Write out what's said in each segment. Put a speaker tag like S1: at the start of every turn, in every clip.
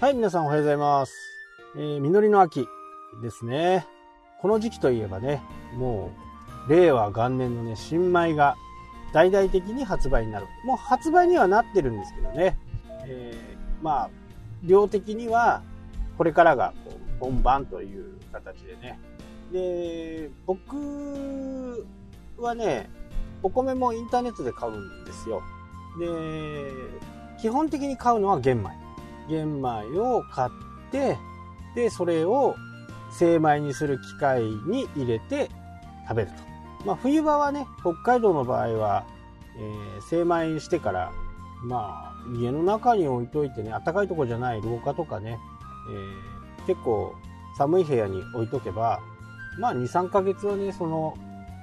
S1: はい、皆さんおはようございます。えー、実りの秋ですね。この時期といえばね、もう、令和元年のね、新米が大々的に発売になる。もう発売にはなってるんですけどね。えー、まあ、量的には、これからがこう本番という形でね。で、僕はね、お米もインターネットで買うんですよ。で、基本的に買うのは玄米。玄米を買って、で、それを精米にする機械に入れて食べると。まあ、冬場はね、北海道の場合は、えー精米してから、まあ、家の中に置いといてね、暖かいとこじゃない廊下とかね、えー結構寒い部屋に置いとけば、まあ、2、3ヶ月はね、その、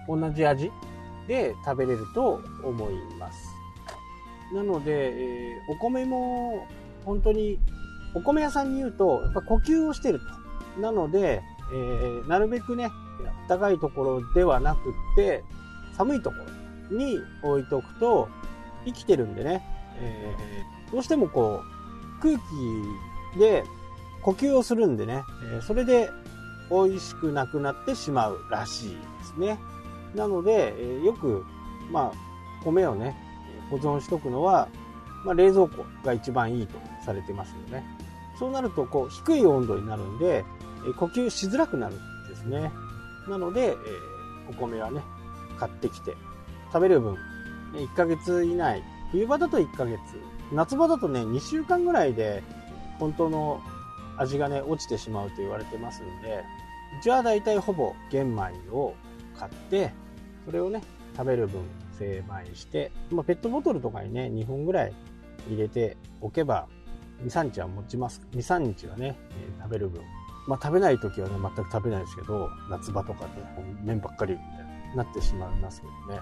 S1: 同じ味で食べれると思います。なので、えーお米も本当にお米屋さんに言うとやっぱ呼吸をしてると。なので、えーなるべくね暖かいところではなくって寒いところに置いとくと生きてるんでね、えーどうしてもこう空気で呼吸をするんでね、えそれで美味しくなくなってしまうらしいですね。なので、えーよくまあ米をね保存しとくのは、まあ、冷蔵庫が一番いいとされてますよね。そうなると、こう、低い温度になるんで、え呼吸しづらくなるんですね。なので、えお米はね、買ってきて、食べる分、ね1ヶ月以内、冬場だと1ヶ月、夏場だとね、2週間ぐらいで、本当の味がね、落ちてしまうと言われてますんで、うちはだいたいほぼ玄米を買って、それをね、食べる分精米して、まあ、ペットボトルとかにね2本ぐらい入れておけば23日は持ちます。23日はね、えー食べる分。まあ食べない時はね全く食べないですけど夏場とかで、麺ばっかりみたいになってしまいますけどね。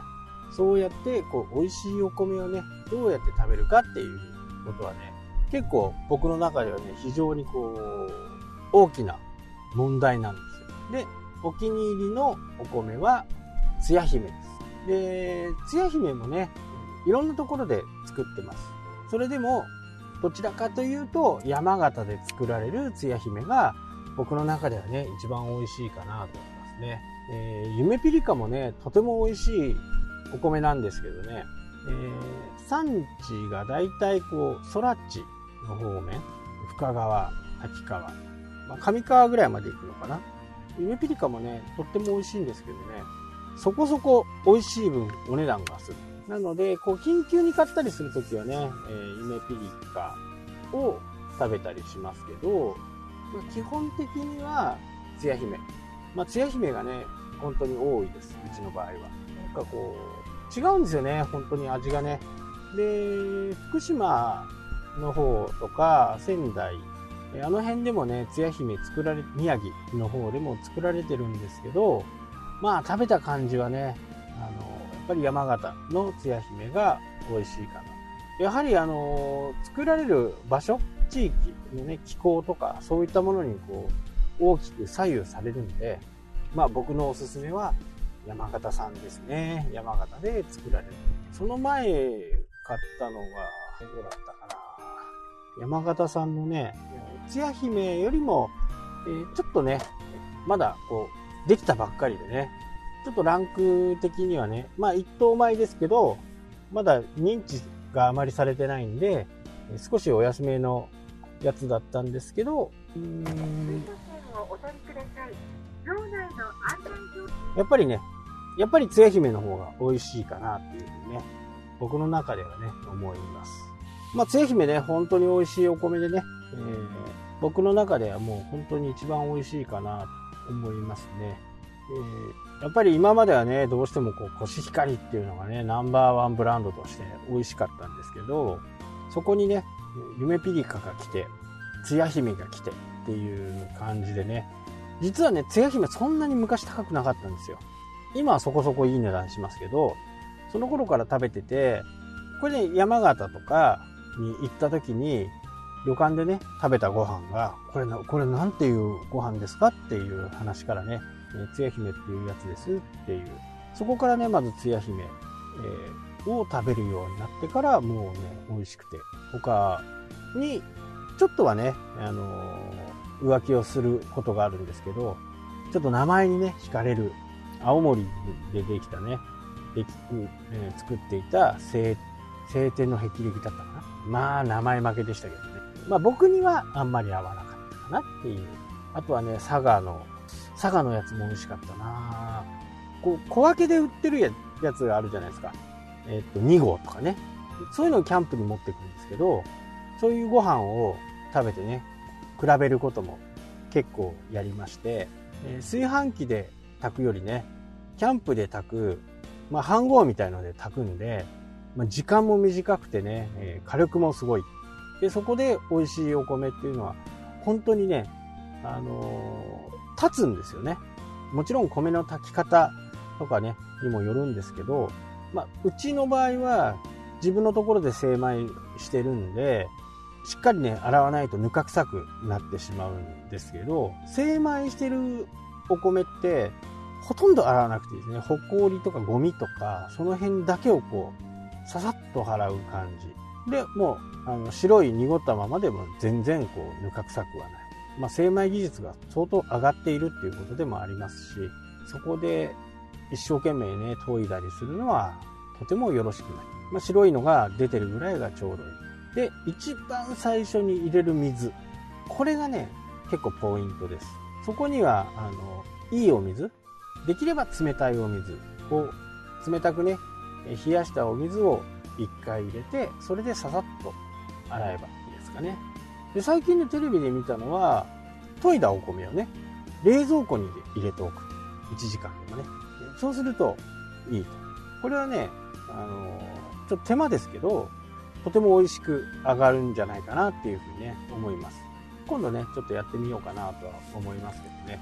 S1: そうやってこう美味しいお米をねどうやって食べるかっていうことはね結構僕の中ではね非常にこう大きな問題なんですよ。でお気に入りのお米はつや姫です。で、つや姫もね、いろんなところで作ってます。それでも、どちらかというと、山形で作られるつや姫が、僕の中ではね、一番美味しいかなと思いますね。えー、夢ピリカもね、とても美味しいお米なんですけどね、えー産地がだいたいこう、空地の方面、深川、滝川、まあ、上川ぐらいまで行くのかな。夢ピリカもね、とっても美味しいんですけどね、そこそこ美味しい分お値段がする。なので、こう、緊急に買ったりするときはね、えー、夢ピリカを食べたりしますけど、基本的には、つや姫。まあ、つや姫がね、本当に多いです。うちの場合は。なんかこう、違うんですよね、本当に味がね。で、福島の方とか、仙台、あの辺でもね、つや姫作られ、宮城の方でも作られてるんですけど、まあ食べた感じはね、あの、やっぱり山形のつや姫が美味しいかな。やはりあの、作られる場所、地域のね、気候とか、そういったものにこう、大きく左右されるんで、まあ僕のおすすめは山形産ですね。山形で作られる。その前買ったのが、どうだったかな。山形産のね、つや姫よりも、えーちょっとね、まだこう、できたばっかりでね、ちょっとランク的にはね、まあ一等米ですけど、まだ認知があまりされてないんで、少しお安めのやつだったんですけど、うん。やっぱりね、やっぱりつや姫の方が美味しいかなっていうふうにね、僕の中ではね、思います。まあ、つや姫ね、本当に美味しいお米でね、えー僕の中ではもう本当に一番美味しいかな思いますね。えーやっぱり今まではね、どうしてもこう、コシヒカリっていうのがね、ナンバーワンブランドとして美味しかったんですけど、そこにね、夢ピリカが来て、つや姫が来てっていう感じでね、実はね、つや姫そんなに昔高くなかったんですよ。今はそこそこいい値段しますけど、その頃から食べてて、これね、山形とかに行った時に、旅館でね、食べたご飯が、これな、これなんていうご飯ですかっていう話からね、つや姫っていうやつですっていう。そこからね、まずつや姫、えーを食べるようになってから、もうね、美味しくて、他にちょっとはね、あの浮気をすることがあるんですけど、ちょっと名前にね、惹かれる、青森でできたね、できえー、作っていた晴晴天の霹靂だったかな。まあ、名前負けでしたけど。まあ、僕にはあんまり合わなかったかなっていう。あとはね、佐賀の、佐賀のやつも美味しかったなこう、小分けで売ってるやつがあるじゃないですか。えっと、2号とかね。そういうのをキャンプに持ってくるんですけど、そういうご飯を食べてね、比べることも結構やりまして、えー、炊飯器で炊くよりね、キャンプで炊く、まあ、飯盒みたいので炊くんで、まあ、時間も短くてね、えー、火力もすごい。で、そこで美味しいお米っていうのは、本当にね、あのー、立つんですよね。もちろん米の炊き方とかね、にもよるんですけど、まあ、うちの場合は自分のところで精米してるんで、しっかりね、洗わないとぬか臭くなってしまうんですけど、精米してるお米って、ほとんど洗わなくていいですね。ほこりとかゴミとか、その辺だけをこう、ささっと払う感じ。で、もう、あの、白い濁ったままでも全然こう、ぬか臭くはない。まあ、精米技術が相当上がっているっていうことでもありますし、そこで一生懸命ね、研いだりするのは、とてもよろしくない。まあ、白いのが出てるぐらいがちょうどいい。で、一番最初に入れる水。これがね、結構ポイントです。そこには、あの、いいお水、できれば冷たいお水を、冷たくね、冷やしたお水を一回入れて、それでささっと洗えばいいですかね。で、最近でテレビで見たのは、研いだお米をね、冷蔵庫に入れておく。1時間でもね。そうするといいと。これはね、あの、ちょっと手間ですけど、とても美味しく上がるんじゃないかなっていうふうにね、思います。今度ね、ちょっとやってみようかなとは思いますけどね。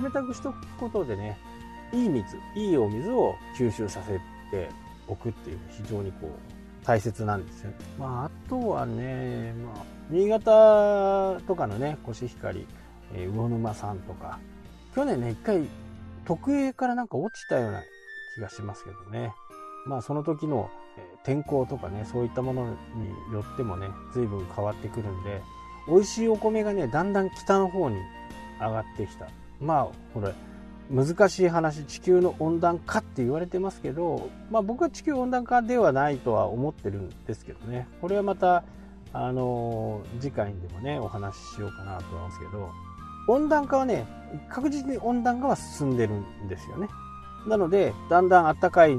S1: 冷たくしとくことでね、いい水、いいお水を吸収させておくっていう非常にこう、大切なんですよ。ねまあ、あとはね、まあ、新潟とかのね、コシヒカリ、えー、魚沼さんとか、去年ね、一回、特営からなんか落ちたような気がしますけどね。まあ、その時の天候とかね、そういったものによってもね、随分変わってくるんで、美味しいお米がね、だんだん北の方に上がってきた。まあ、これ、難しい話、地球の温暖化って言われてますけど、まあ僕は地球温暖化ではないとは思ってるんですけどね、これはまた、あの、次回にでもね、お話ししようかなと思うんですけど、温暖化はね、確実に温暖化は進んでるんですよね。なので、だんだん暖かい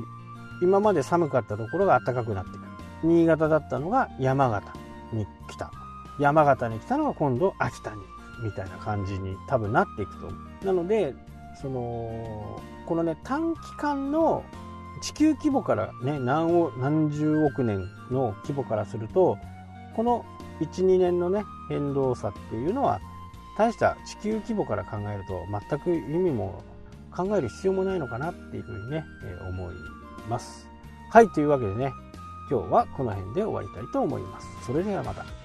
S1: 今まで寒かったところが暖かくなってくる。新潟だったのが山形に来た。山形に来たのが今度秋田にみたいな感じに多分なっていくと思う。なので、その、このね、短期間の地球規模からね、何何十億年の規模からすると、この1、2年のね、変動差っていうのは、大した地球規模から考えると全く意味も考える必要もないのかなっていうふうにね、え思います。はい、というわけでね、今日はこの辺で終わりたいと思います。それではまた。